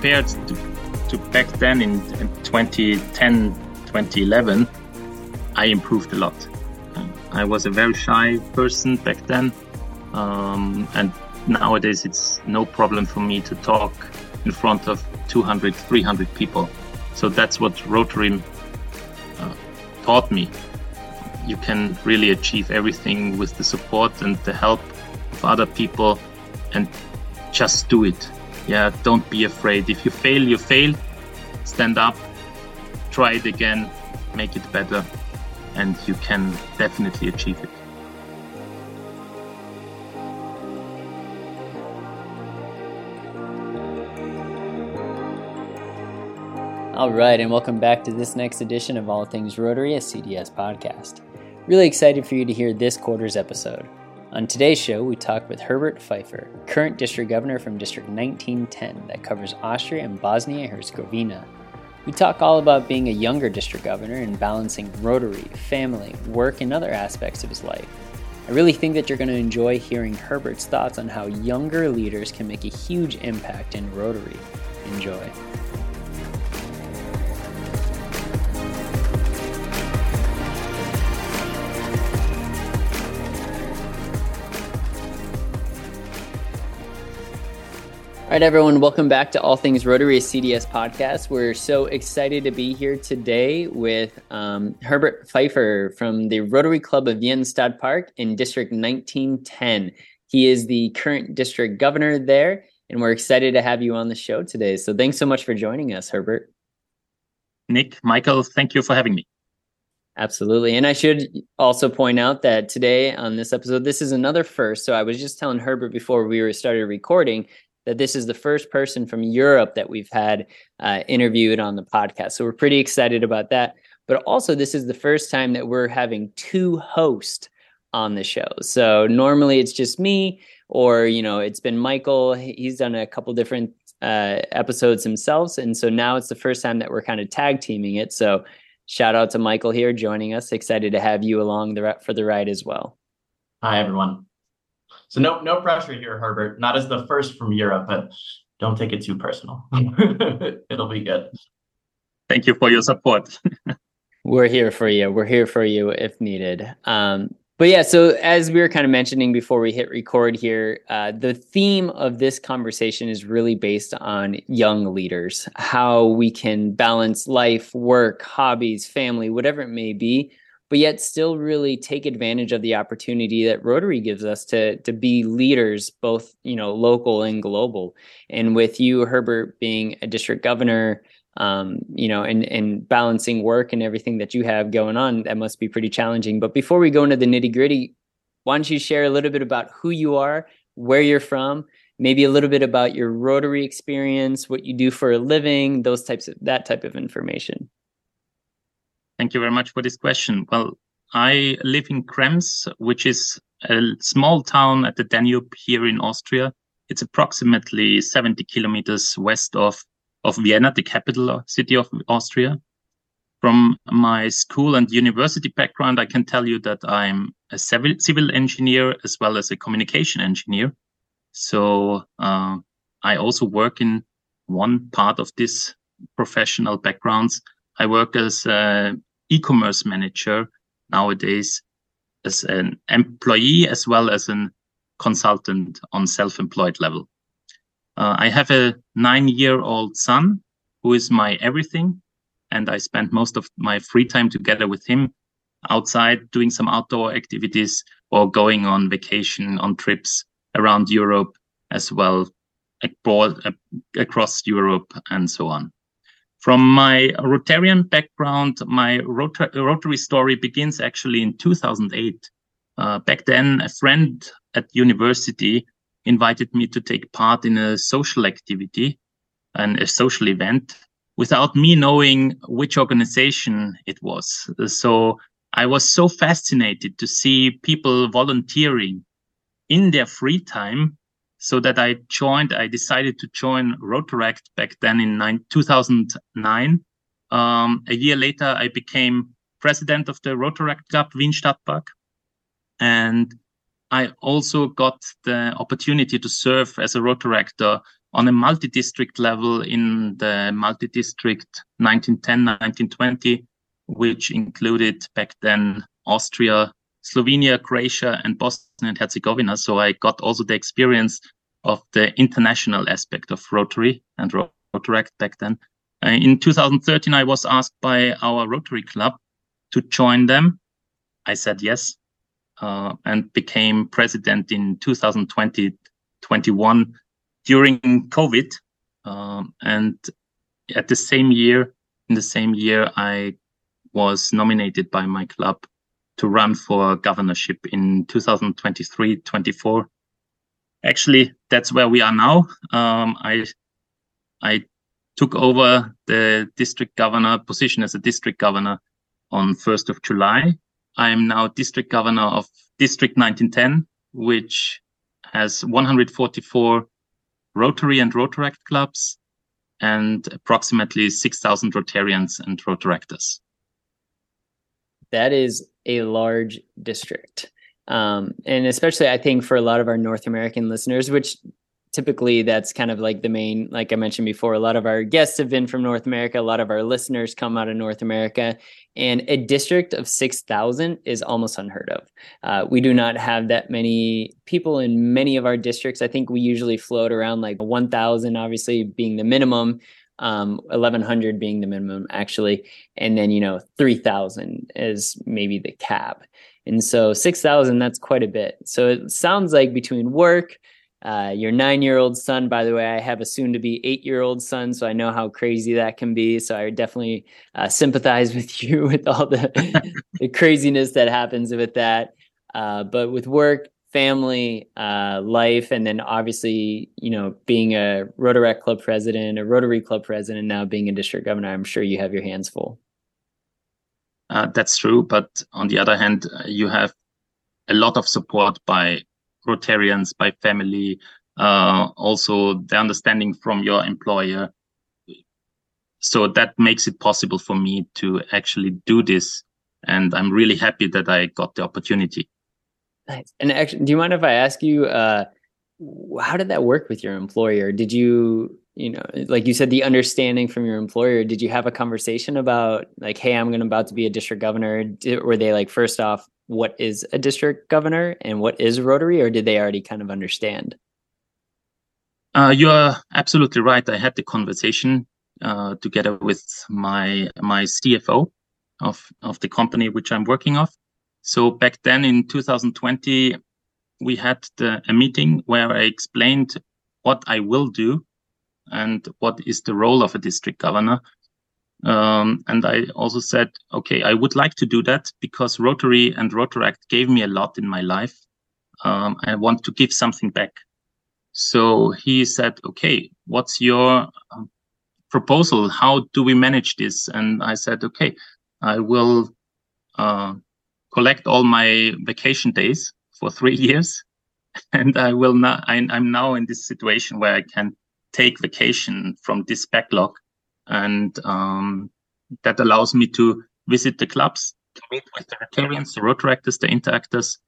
compared to, to back then in, in 2010, 2011, I improved a lot. I was a very shy person back then, um, and nowadays it's no problem for me to talk in front of 200, 300 people. So that's what Rotary uh, taught me. You can really achieve everything with the support and the help of other people and just do it. Yeah, don't be afraid. If you fail, you fail. Stand up, try it again, make it better and you can definitely achieve it. All right, and welcome back to this next edition of All Things Rotary, a CDS podcast. Really excited for you to hear this quarter's episode. On today's show, we talk with Herbert Pfeiffer, current district governor from District 1910 that covers Austria and Bosnia Herzegovina. We talk all about being a younger district governor and balancing Rotary, family, work, and other aspects of his life. I really think that you're going to enjoy hearing Herbert's thoughts on how younger leaders can make a huge impact in Rotary. Enjoy. All right, everyone, welcome back to All Things Rotary CDS podcast. We're so excited to be here today with um, Herbert Pfeiffer from the Rotary Club of Wien Stadtpark in District 1910. He is the current district governor there, and we're excited to have you on the show today. So thanks so much for joining us, Herbert. Nick, Michael, thank you for having me. Absolutely. And I should also point out that today on this episode, this is another first. So I was just telling Herbert before we were started recording that this is the first person from Europe that we've had uh, interviewed on the podcast. So we're pretty excited about that. But also, this is the first time that we're having two hosts on the show. So normally it's just me, or you know, it's been Michael. He's done a couple different uh, episodes himself, and so now it's the first time that we're kind of tag teaming it. So shout out to Michael here joining us. Excited to have you along the for the ride as well. Hi everyone. So no no pressure here, Herbert. Not as the first from Europe, but don't take it too personal. It'll be good. Thank you for your support. We're here for you. We're here for you if needed. Um, but yeah, so as we were kind of mentioning before we hit record here, uh, the theme of this conversation is really based on young leaders, how we can balance life, work, hobbies, family, whatever it may be, but yet still really take advantage of the opportunity that Rotary gives us to to be leaders, both you know local and global. And with you, Herbert, being a district governor, um, you know, and and balancing work and everything that you have going on, that must be pretty challenging. But before we go into the nitty gritty, why don't you share a little bit about who you are, where you're from, maybe a little bit about your Rotary experience, what you do for a living, those types of that type of information. Thank you very much for this question. Well, I live in Krems, which is a small town at the Danube here in Austria. It's approximately 70 kilometers west of, of Vienna, the capital city of Austria. From my school and university background, I can tell you that I'm a civil, civil engineer as well as a communication engineer. So uh, I also work in one part of this professional backgrounds. I work as a e-commerce manager nowadays as an employee as well as a consultant on self-employed level. Uh, I have a nine-year-old son who is my everything, and I spend most of my free time together with him outside doing some outdoor activities or going on vacation on trips around Europe as well, abroad, across Europe and so on. From my Rotarian background, my Rota- Rotary story begins actually in 2008. Uh, back then, a friend at university invited me to take part in a social activity and a social event without me knowing which organization it was. So I was so fascinated to see people volunteering in their free time so that I joined, I decided to join Rotaract back then in nine, 2009. Um, a year later, I became president of the Rotaract Club Wien Stadtpark. And I also got the opportunity to serve as a Rotaractor on a multi-district level in the multi-district 1910-1920, which included back then Austria, Slovenia, Croatia, and Bosnia and Herzegovina. So I got also the experience of the international aspect of Rotary and Rotaract back then. Uh, in 2013, I was asked by our Rotary Club to join them. I said yes, uh, and became president in 2020 21 during COVID. Um, and at the same year, in the same year, I was nominated by my club to run for governorship in 2023 24. Actually, that's where we are now. Um, I I took over the district governor position as a district governor on 1st of July. I am now district governor of District 1910, which has 144 Rotary and Rotaract clubs and approximately 6,000 Rotarians and Rotaractors. That is a large district. Um, and especially, I think, for a lot of our North American listeners, which typically that's kind of like the main like i mentioned before a lot of our guests have been from north america a lot of our listeners come out of north america and a district of 6000 is almost unheard of. Uh, we do not have that many people in many of our districts. I think we usually float around like 1000 obviously being the minimum um, 1100 being the minimum actually and then you know 3000 is maybe the cap and so 6000 that's quite a bit so it sounds like between work uh, your nine year old son, by the way, I have a soon to be eight year old son, so I know how crazy that can be. So I definitely uh, sympathize with you with all the, the craziness that happens with that. Uh, but with work, family, uh, life, and then obviously, you know, being a Rotaract Club president, a Rotary Club president, now being a district governor, I'm sure you have your hands full. Uh, that's true. But on the other hand, uh, you have a lot of support by Rotarians, by family, uh, also the understanding from your employer. So that makes it possible for me to actually do this. And I'm really happy that I got the opportunity. Nice. And actually, do you mind if I ask you, uh, how did that work with your employer? Did you, you know, like you said, the understanding from your employer, did you have a conversation about like, hey, I'm going about to be a district governor? Did, were they like, first off, what is a district governor and what is Rotary, or did they already kind of understand? Uh, you are absolutely right. I had the conversation uh, together with my my CFO of of the company which I'm working of. So back then in 2020, we had the, a meeting where I explained what I will do and what is the role of a district governor um, and I also said, okay, I would like to do that because Rotary and Rotaract gave me a lot in my life. Um, I want to give something back. So he said, okay, what's your um, proposal? How do we manage this? And I said, okay, I will uh, collect all my vacation days for three years. And I will not, I, I'm now in this situation where I can take vacation from this backlog and um, that allows me to visit the clubs, to meet with the Rotarians, the Rotaractors, the Interactors,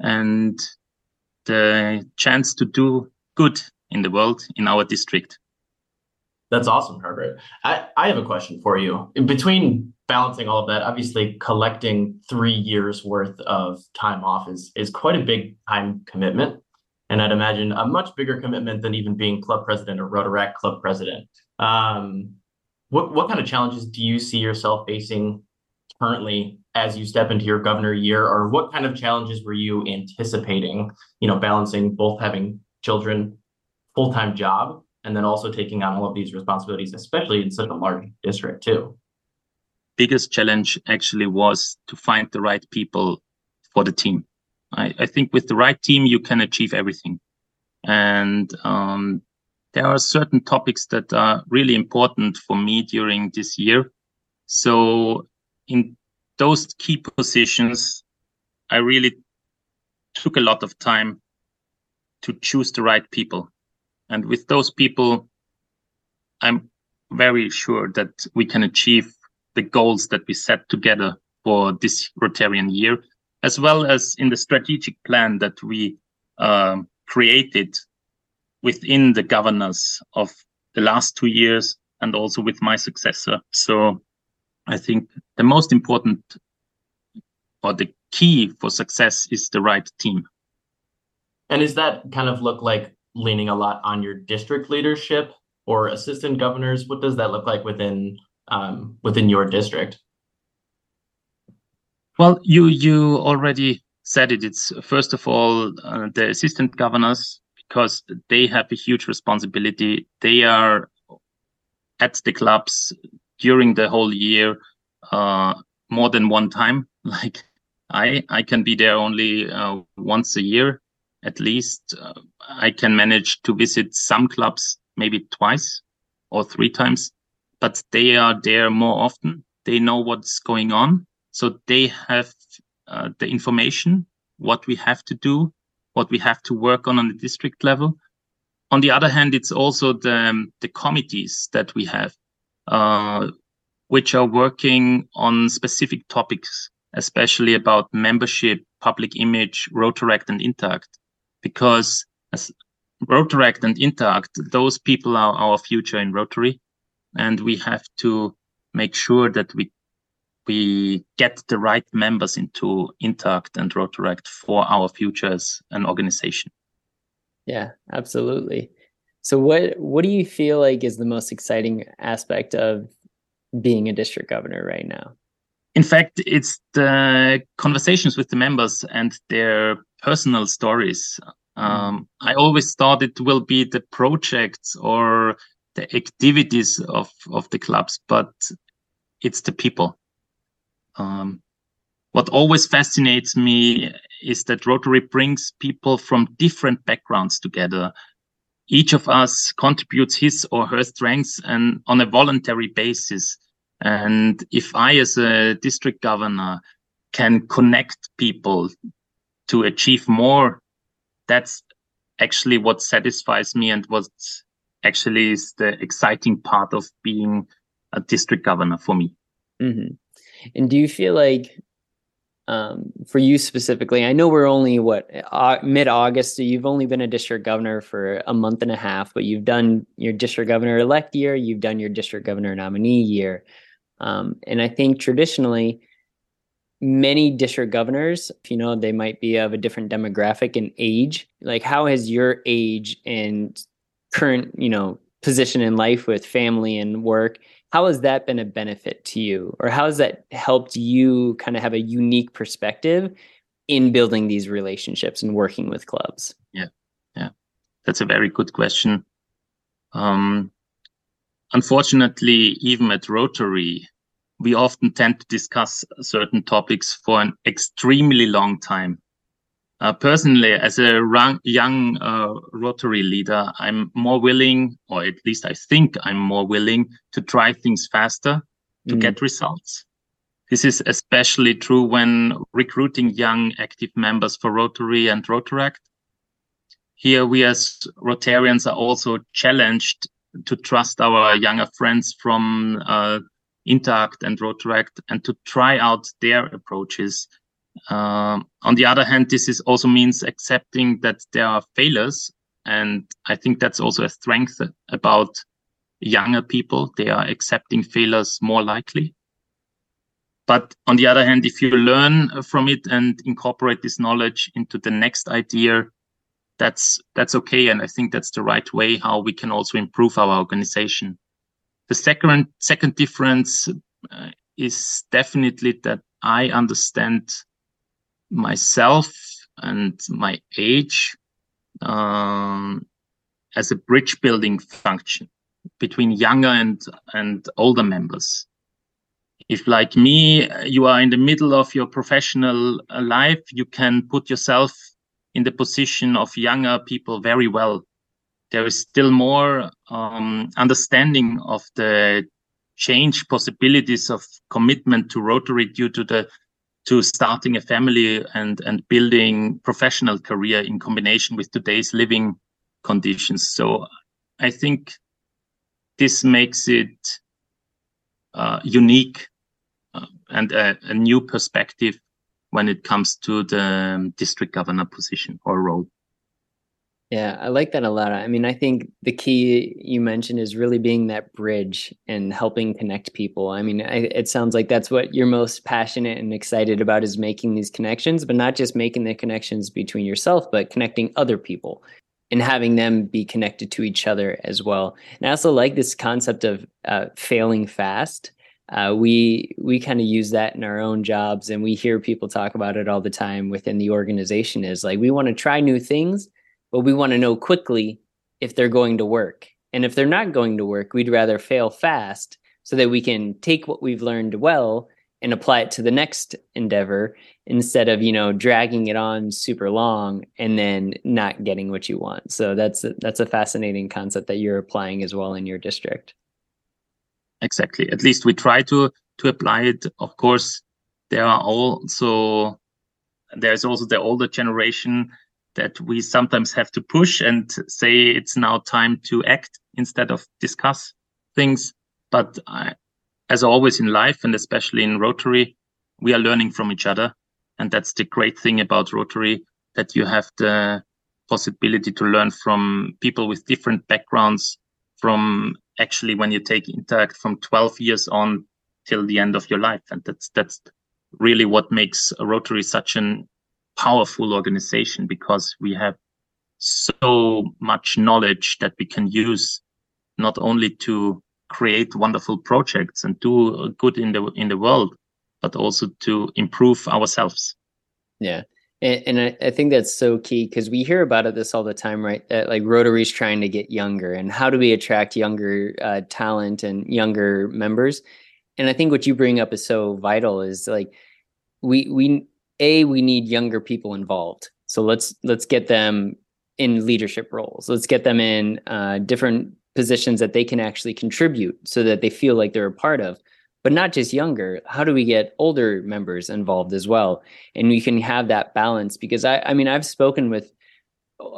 and the chance to do good in the world in our district. That's awesome, Herbert. I, I have a question for you. Between balancing all of that, obviously collecting three years worth of time off is is quite a big time commitment. And I'd imagine a much bigger commitment than even being club president or Rotaract club president. Um, what what kind of challenges do you see yourself facing currently as you step into your governor year, or what kind of challenges were you anticipating? You know, balancing both having children, full time job, and then also taking on all of these responsibilities, especially in such a large district too. Biggest challenge actually was to find the right people for the team. I, I think with the right team, you can achieve everything. And um, there are certain topics that are really important for me during this year. So in those key positions, I really took a lot of time to choose the right people. And with those people, I'm very sure that we can achieve the goals that we set together for this Rotarian year, as well as in the strategic plan that we um, created within the governors of the last two years and also with my successor. So I think the most important or the key for success is the right team. And does that kind of look like leaning a lot on your district leadership or assistant governors? What does that look like within um, within your district? Well, you you already said it. It's first of all uh, the assistant governors because they have a huge responsibility. They are at the clubs during the whole year uh, more than one time. Like I, I can be there only uh, once a year at least. Uh, I can manage to visit some clubs maybe twice or three times, but they are there more often. They know what's going on, so they have uh, the information, what we have to do, what we have to work on on the district level. On the other hand, it's also the um, the committees that we have. Uh, which are working on specific topics, especially about membership, public image, Rotaract and Interact, because as Rotaract and Interact, those people are our future in Rotary, and we have to make sure that we we get the right members into Interact and Rotaract for our future as an organization. Yeah, absolutely. So what what do you feel like is the most exciting aspect of being a district governor right now? In fact, it's the conversations with the members and their personal stories. Mm. Um, I always thought it will be the projects or the activities of, of the clubs, but it's the people. Um, what always fascinates me is that Rotary brings people from different backgrounds together. Each of us contributes his or her strengths and on a voluntary basis. And if I, as a district governor, can connect people to achieve more, that's actually what satisfies me and what actually is the exciting part of being a district governor for me. Mm-hmm. And do you feel like, um, for you specifically, I know we're only what uh, mid August, so you've only been a district governor for a month and a half, but you've done your district governor elect year, you've done your district governor nominee year. Um, and I think traditionally, many district governors, you know, they might be of a different demographic and age. Like, how has your age and current, you know, position in life with family and work, how has that been a benefit to you? Or how has that helped you kind of have a unique perspective in building these relationships and working with clubs? Yeah. Yeah. That's a very good question. Um, unfortunately, even at Rotary, we often tend to discuss certain topics for an extremely long time. Uh, personally, as a young uh, Rotary leader, I'm more willing, or at least I think I'm more willing to try things faster to mm. get results. This is especially true when recruiting young active members for Rotary and Rotaract. Here we as Rotarians are also challenged to trust our younger friends from uh, Interact and Rotaract and to try out their approaches. Um, on the other hand, this is also means accepting that there are failures. And I think that's also a strength about younger people. They are accepting failures more likely. But on the other hand, if you learn from it and incorporate this knowledge into the next idea, that's that's okay. And I think that's the right way how we can also improve our organization. The second second difference uh, is definitely that I understand myself and my age um, as a bridge building function between younger and and older members. If, like me, you are in the middle of your professional uh, life, you can put yourself in the position of younger people very well there is still more um, understanding of the change possibilities of commitment to Rotary due to the to starting a family and and building professional career in combination with today's living conditions. So I think this makes it uh, unique uh, and a, a, new perspective when it comes to the district governor position or role. Yeah, I like that a lot. I mean, I think the key you mentioned is really being that bridge and helping connect people. I mean, I, it sounds like that's what you're most passionate and excited about is making these connections, but not just making the connections between yourself, but connecting other people and having them be connected to each other as well. And I also like this concept of uh, failing fast. Uh, we we kind of use that in our own jobs, and we hear people talk about it all the time within the organization. Is like we want to try new things but we want to know quickly if they're going to work. And if they're not going to work, we'd rather fail fast so that we can take what we've learned well and apply it to the next endeavor instead of, you know, dragging it on super long and then not getting what you want. So that's a, that's a fascinating concept that you're applying as well in your district. Exactly. At least we try to to apply it. Of course, there are also there's also the older generation that we sometimes have to push and say it's now time to act instead of discuss things. But I, as always in life, and especially in Rotary, we are learning from each other. And that's the great thing about Rotary that you have the possibility to learn from people with different backgrounds from actually when you take interact from 12 years on till the end of your life. And that's, that's really what makes Rotary such an powerful organization because we have so much knowledge that we can use not only to create wonderful projects and do good in the in the world but also to improve ourselves. Yeah. And, and I, I, think that's so key because we hear about it this all the time right? That like rotary's trying to get younger and how do we attract younger uh, talent and younger members? And i think what you bring up is so vital is like we we a we need younger people involved. So let's let's get them in leadership roles. Let's get them in uh, different positions that they can actually contribute so that they feel like they're a part of but not just younger. How do we get older members involved as well? And we can have that balance because i i mean i've spoken with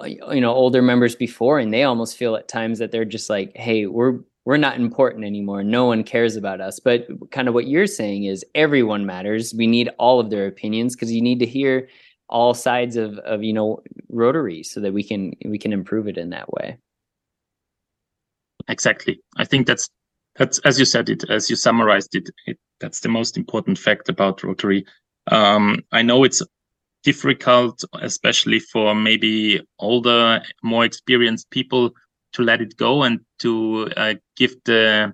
you know older members before and they almost feel at times that they're just like hey we're we're not important anymore. No one cares about us. But kind of what you're saying is everyone matters. We need all of their opinions because you need to hear all sides of of you know Rotary so that we can we can improve it in that way. Exactly. I think that's that's as you said it as you summarized it, it that's the most important fact about Rotary. Um, I know it's difficult, especially for maybe older, more experienced people to let it go and to uh, give the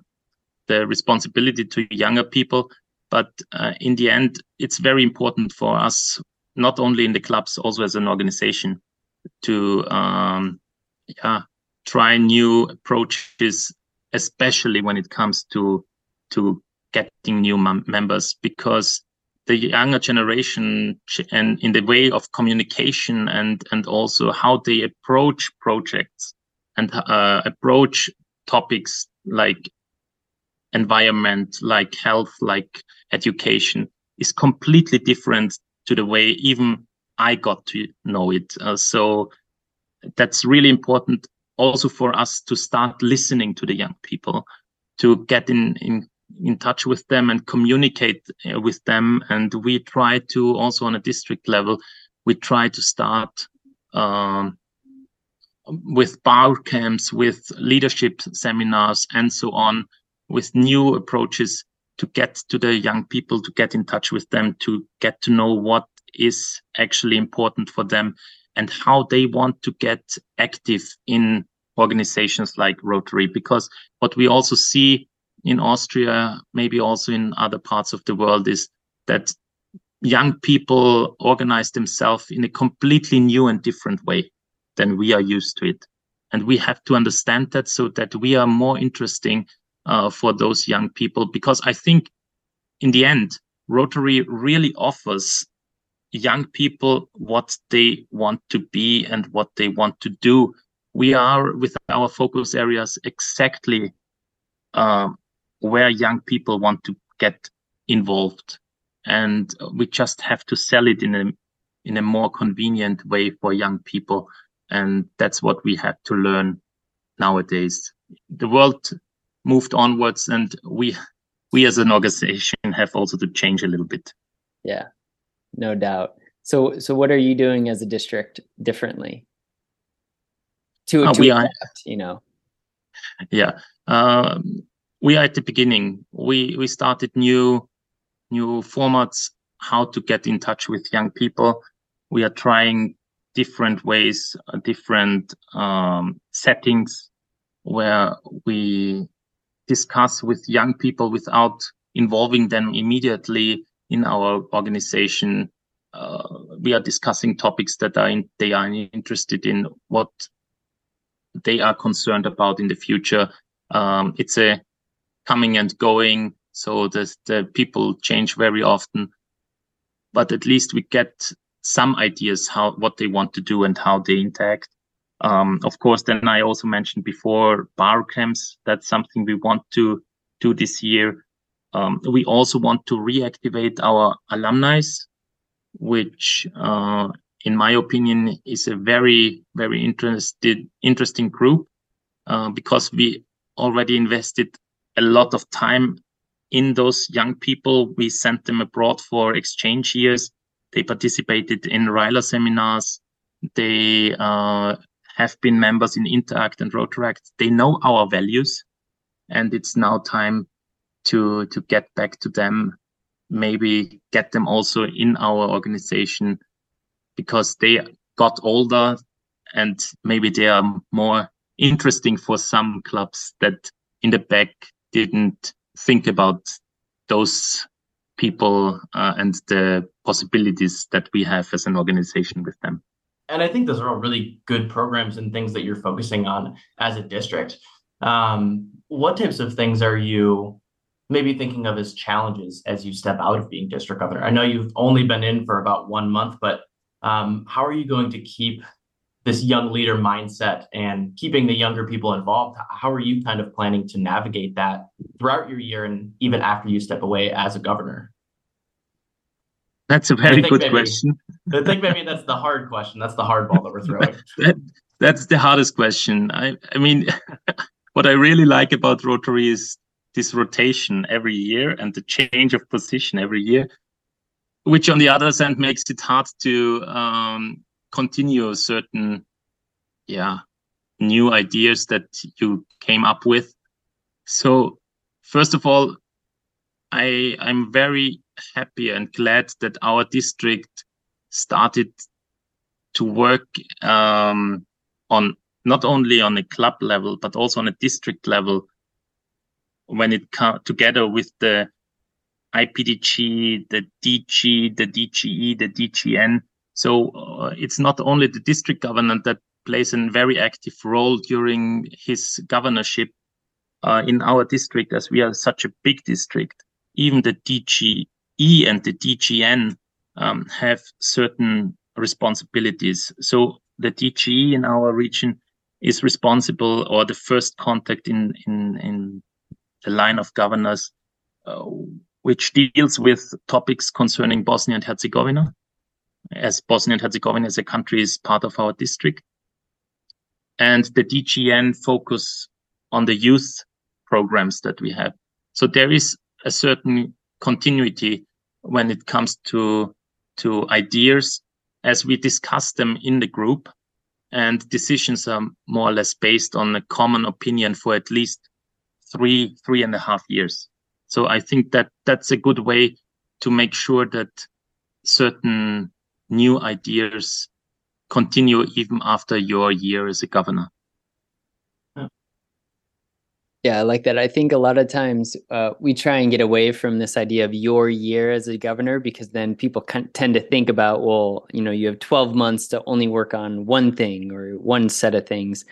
the responsibility to younger people. But uh, in the end, it's very important for us, not only in the clubs, also as an organization, to um, yeah try new approaches, especially when it comes to to getting new mem- members, because the younger generation and in the way of communication and and also how they approach projects and uh, approach topics like environment, like health, like education is completely different to the way even I got to know it. Uh, so that's really important also for us to start listening to the young people, to get in, in, in touch with them and communicate uh, with them. And we try to also on a district level, we try to start um, with bar camps, with leadership seminars, and so on, with new approaches to get to the young people, to get in touch with them, to get to know what is actually important for them and how they want to get active in organizations like Rotary. Because what we also see in Austria, maybe also in other parts of the world, is that young people organize themselves in a completely new and different way than we are used to it. And we have to understand that so that we are more interesting uh, for those young people. Because I think in the end, Rotary really offers young people what they want to be and what they want to do. We are with our focus areas exactly uh, where young people want to get involved. And we just have to sell it in a in a more convenient way for young people and that's what we have to learn nowadays. The world moved onwards, and we we as an organization have also to change a little bit. Yeah, no doubt. So so what are you doing as a district differently? to, uh, to we adapt, are, you know? Yeah. Um, we are at the beginning. We we started new new formats, how to get in touch with young people. We are trying different ways, uh, different um, settings where we discuss with young people without involving them immediately in our organization. Uh, we are discussing topics that are in, they are interested in, what they are concerned about in the future. Um, it's a coming and going, so the the people change very often. But at least we get some ideas how what they want to do and how they interact. Um, of course, then I also mentioned before bar camps. That's something we want to do this year. Um, we also want to reactivate our alumni, which, uh, in my opinion, is a very, very interested, interesting group uh, because we already invested a lot of time in those young people. We sent them abroad for exchange years. They participated in RYLA seminars. They uh, have been members in Interact and Rotaract. They know our values, and it's now time to to get back to them. Maybe get them also in our organization because they got older and maybe they are more interesting for some clubs that in the back didn't think about those people uh, and the possibilities that we have as an organization with them. And I think those are all really good programs and things that you're focusing on as a district. Um, what types of things are you maybe thinking of as challenges as you step out of being district governor? I know you've only been in for about one month, but um, how are you going to keep this young leader mindset and keeping the younger people involved how are you kind of planning to navigate that throughout your year and even after you step away as a governor that's a very good maybe, question. i think maybe that's the hard question. That's the hard ball that we're throwing. That, that's the hardest question. I i mean what i really like about rotary is this rotation every year and the change of position every year which on the other hand makes it hard to um, continue certain yeah new ideas that you came up with. So first of all i i'm very happy and glad that our district started to work um, on not only on a club level but also on a district level when it comes together with the IPDG, the DG, the DGE, the DGN, so uh, it's not only the district governor that plays a very active role during his governorship uh, in our district, as we are such a big district. Even the DGE and the DGN um, have certain responsibilities. So the DGE in our region is responsible or the first contact in in in the line of governors, uh, which deals with topics concerning Bosnia and Herzegovina as Bosnia and Herzegovina as a country is part of our district. And the DGN focus on the youth programs that we have. So there is a certain continuity when it comes to, to ideas as we discuss them in the group and decisions are more or less based on a common opinion for at least three, three and a half years. So I think that that's a good way to make sure that certain new ideas continue even after your year as a governor. Yeah, I like that. I think a lot of times uh, we try and get away from this idea of your year as a governor because then people tend to think about, well, you know, you have 12 months to only work on one thing or one set of things.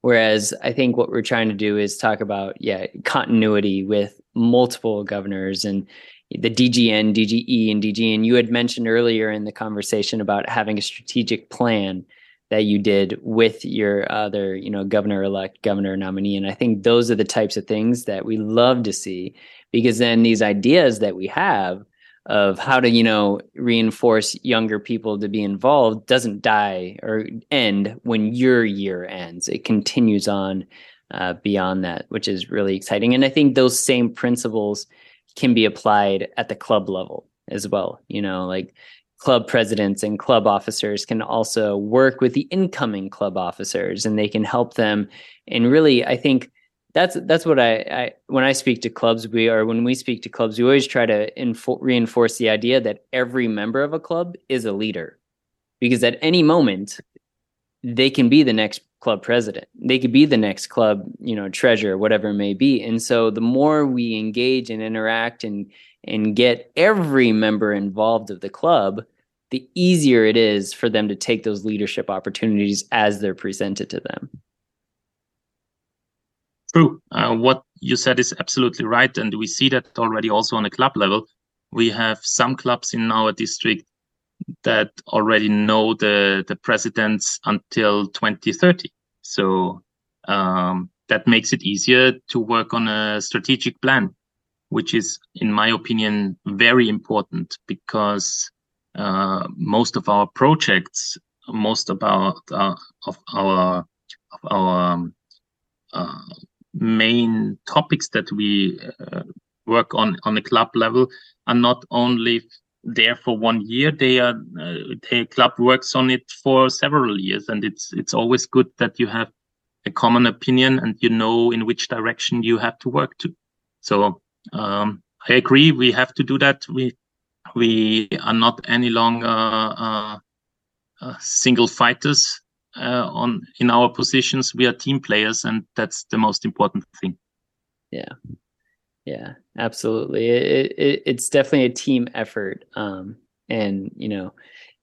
Whereas I think what we're trying to do is talk about, yeah, continuity with multiple governors and the DGN, DGE, and DGN. You had mentioned earlier in the conversation about having a strategic plan that you did with your other, you know, governor elect, governor nominee. And I think those are the types of things that we love to see because then these ideas that we have of how to, you know, reinforce younger people to be involved doesn't die or end when your year ends. It continues on uh, beyond that, which is really exciting. And I think those same principles can be applied at the club level as well. You know, like club presidents and club officers can also work with the incoming club officers and they can help them. And really i think that's that's what I, I when i speak to clubs we are when we speak to clubs we always try to info, reinforce the idea that every member of a club is a leader. Because at any moment they can be the next club president. They could be the next club you know treasurer whatever it may be. And so the more we engage and interact and and get every member involved of the club the easier it is for them to take those leadership opportunities as they're presented to them. True. Uh, what you said is absolutely right and we see that already also on a club level. We have some clubs in our district that already know the the presidents until 2030 so um, that makes it easier to work on a strategic plan, which is, in my opinion, very important because uh, most of our projects, most about uh, of our of our um, uh, main topics that we uh, work on on the club level are not only there for one year. They are uh, the club works on it for several years and it's it's always good that you have a common opinion and you know in which direction you have to work to. So um, i agree we have to do that. We we are not any longer uh, uh, single fighters uh, on in our positions. We are team players and that's the most important thing. Yeah yeah, absolutely. It, it, it's definitely a team effort. Um, and you know,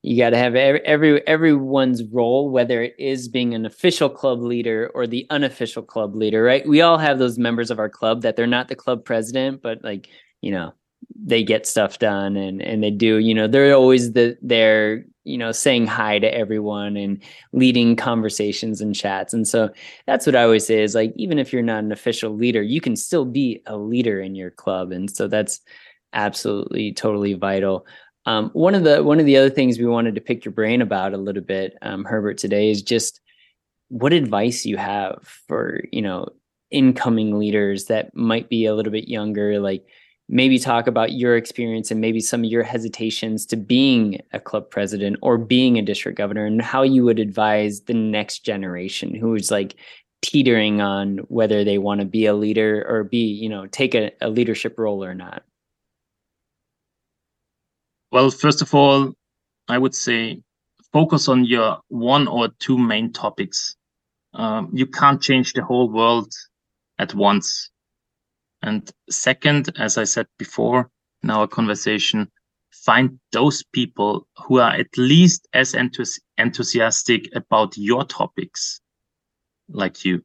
you got to have every, every everyone's role, whether it is being an official club leader or the unofficial club leader, right? We all have those members of our club that they're not the club president, but like you know, they get stuff done and and they do. You know, they're always the they're you know saying hi to everyone and leading conversations and chats and so that's what i always say is like even if you're not an official leader you can still be a leader in your club and so that's absolutely totally vital um, one of the one of the other things we wanted to pick your brain about a little bit um, herbert today is just what advice you have for you know incoming leaders that might be a little bit younger like maybe talk about your experience and maybe some of your hesitations to being a club president or being a district governor and how you would advise the next generation who's like teetering on whether they want to be a leader or be you know take a, a leadership role or not? Well first of all i would say focus on your one or two main topics. Um, you can't change the whole world at once and second, as I said before in our conversation, find those people who are at least as enthusiastic about your topics like you.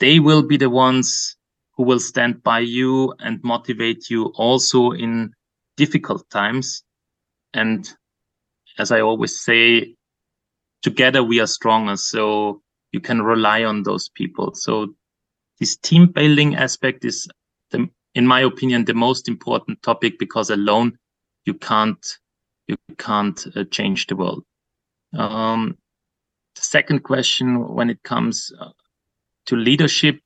They will be the ones who will stand by you and motivate you also in difficult times. And as I always say, together we are stronger. So you can rely on those people. So this team building aspect is the, in my opinion the most important topic because alone you can't you can't uh, change the world. Um, the second question when it comes uh, to leadership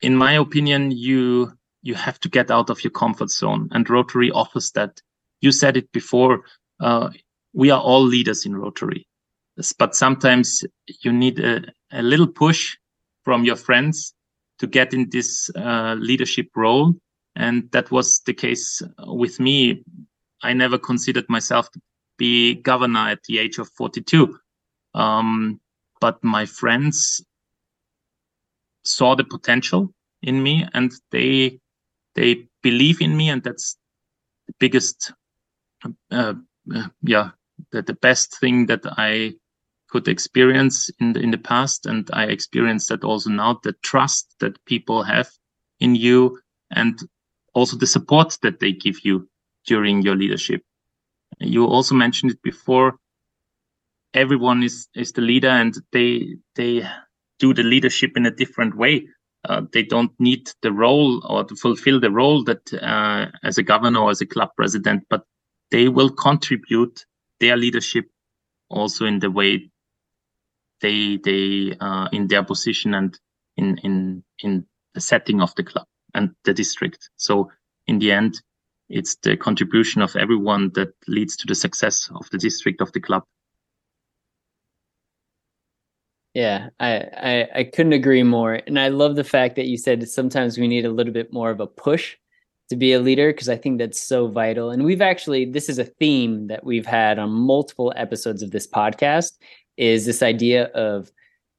in my opinion you you have to get out of your comfort zone. And rotary offers that. You said it before uh, we are all leaders in rotary. But sometimes you need a, a little push from your friends to get in this uh, leadership role. And that was the case with me. I never considered myself to be governor at the age of 42. Um, but my friends saw the potential in me and they they believe in me and that's the biggest uh, uh, yeah the, the best thing that i could experience in the, in the past and i experience that also now the trust that people have in you and also the support that they give you during your leadership. You also mentioned it before. Everyone is is the leader and they they do the leadership in a different way. Uh, they don't need the role or to fulfill the role that uh, as a governor or as a club president but they will contribute their leadership also in the way they they uh, in their position and in in in the setting of the club and the district. So in the end, it's the contribution of everyone that leads to the success of the district of the club. Yeah, I, I, I couldn't agree more. And I love the fact that you said sometimes we need a little bit more of a push to be a leader because I think that's so vital. And we've actually this is a theme that we've had on multiple episodes of this podcast is this idea of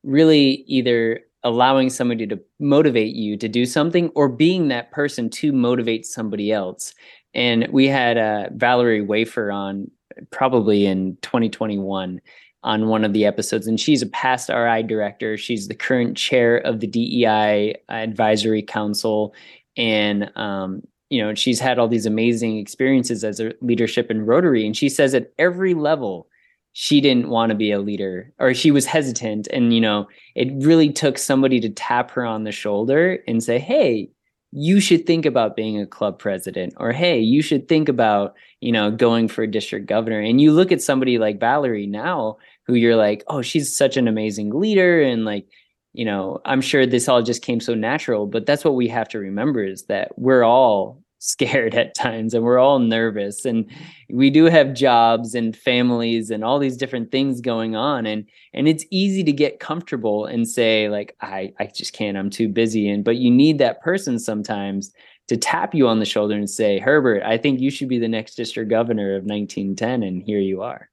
really either allowing somebody to motivate you to do something or being that person to motivate somebody else. And we had uh, Valarie Wafer on probably in 2021 on one of the episodes, and she's a past RI director. She's the current chair of the DEI Advisory Council, and um, you know she's had all these amazing experiences as a leadership in Rotary. And she says at every level, she didn't want to be a leader, or she was hesitant, and you know it really took somebody to tap her on the shoulder and say, "Hey, you should think about being a club president or hey you should think about you know going for a district governor. And you look at somebody like valarie now who you're like oh she's such an amazing leader and like you know i'm sure this all just came so natural but that's what we have to remember is that we're all scared at times and we're all nervous and we do have jobs and families and all these different things going on and and it's easy to get comfortable and say like I I just can't I'm too busy and but you need that person sometimes to tap you on the shoulder and say Herbert I think you should be the next district governor of 1910 and here you are.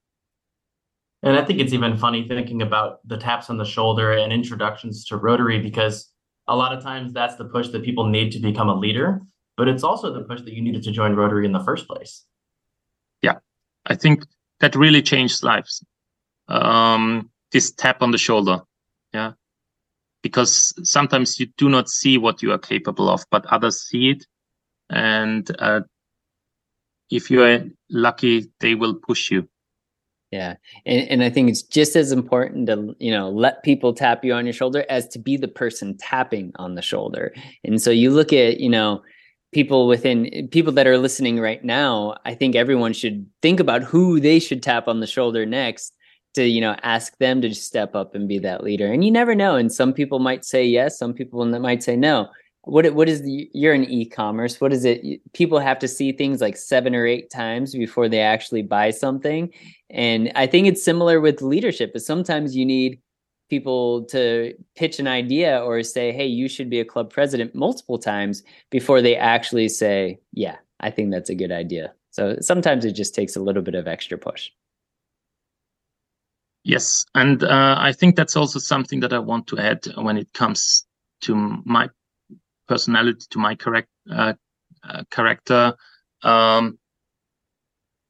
And I think it's even funny thinking about the taps on the shoulder and introductions to Rotary because a lot of times that's the push that people need to become a leader but it's also the push that you needed to join Rotary in the first place. Yeah, I think that really changed lives. Um, this tap on the shoulder, yeah, because sometimes you do not see what you are capable of, but others see it, and uh, if you are lucky, they will push you. Yeah. And and I think it's just as important to, you know, let people tap you on your shoulder as to be the person tapping on the shoulder. And so you look at, you know, people within people that are listening right now i think everyone should think about who they should tap on the shoulder next to you know ask them to step up and be that leader. And you never know. And some people might say yes some people might say no. What what is the you're in e-commerce. What is it? People have to see things like seven or eight times before they actually buy something. And i think it's similar with leadership but sometimes you need people to pitch an idea or say, hey, you should be a club president multiple times before they actually say, yeah, I think that's a good idea. So sometimes it just takes a little bit of extra push. Yes. And uh, I think that's also something that I want to add when it comes to my personality, to my correct uh, uh, character. Um,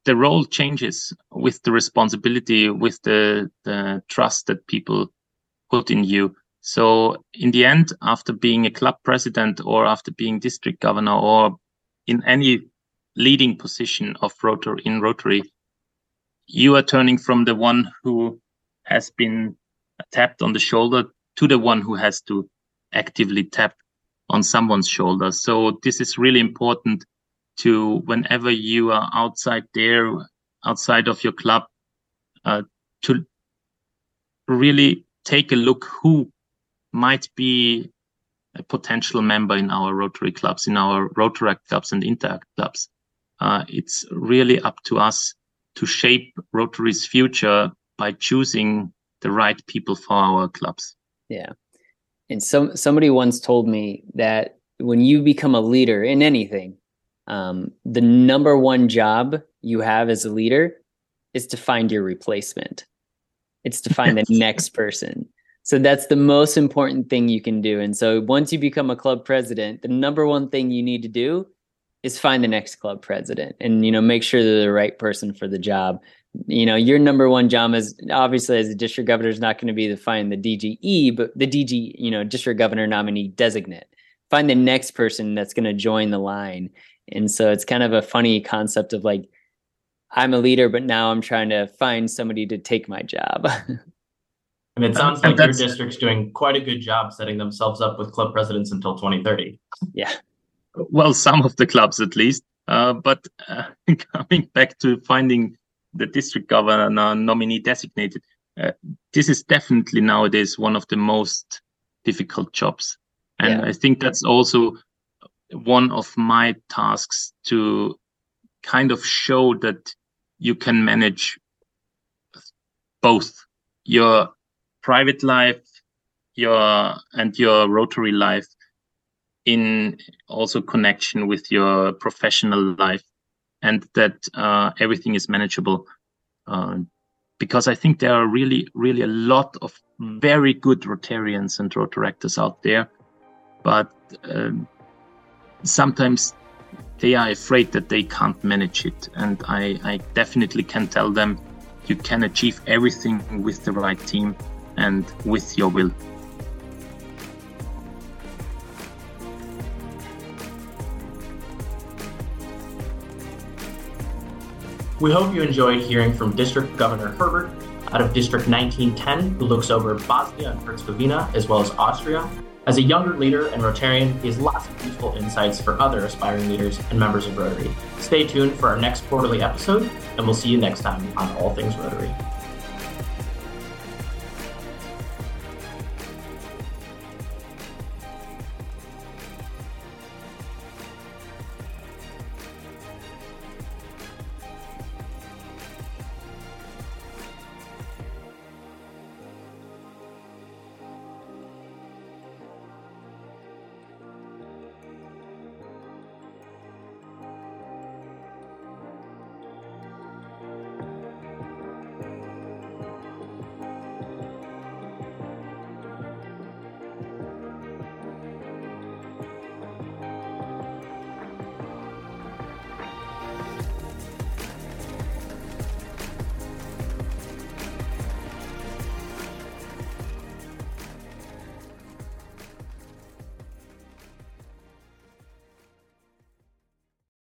the role changes with the responsibility, with the, the trust that people put in you. So in the end, after being a club president or after being district governor or in any leading position of Rotary in Rotary, you are turning from the one who has been tapped on the shoulder to the one who has to actively tap on someone's shoulder. So this is really important to whenever you are outside there, outside of your club, uh, to really take a look who might be a potential member in our Rotary clubs, in our Rotaract clubs and Interact clubs. Uh, it's really up to us to shape Rotary's future by choosing the right people for our clubs. Yeah. And some somebody once told me that when you become a leader in anything, um, the number one job you have as a leader is to find your replacement. It's to find the next person. So that's the most important thing you can do. And so once you become a club president, the number one thing you need to do is find the next club president and you know make sure they're the right person for the job. You know, your number one job is obviously as a district governor is not going to be to find the DGE, but the DG, you know, district governor nominee designate. Find the next person that's going to join the line. And so it's kind of a funny concept of like I'm a leader, but now I'm trying to find somebody to take my job. and it sounds like your district's doing quite a good job setting themselves up with club presidents until 2030. Yeah. Well, some of the clubs at least. Uh, but uh, coming back to finding the district governor nominee designated, uh, this is definitely nowadays one of the most difficult jobs. And yeah. I think that's also one of my tasks to kind of show that you can manage both your private life your and your rotary life in also connection with your professional life and that uh, everything is manageable. Uh, because i think there are really really a lot of very good rotarians and rotaractors out there but um, sometimes they are afraid that they can't manage it and I, I definitely can tell them you can achieve everything with the right team and with your will We hope you enjoyed hearing from District Governor Herbert out of District 1910, who looks over Bosnia and Herzegovina as well as Austria. As a younger leader and Rotarian, he has lots of useful insights for other aspiring leaders and members of Rotary. Stay tuned for our next quarterly episode, and we'll see you next time on All Things Rotary.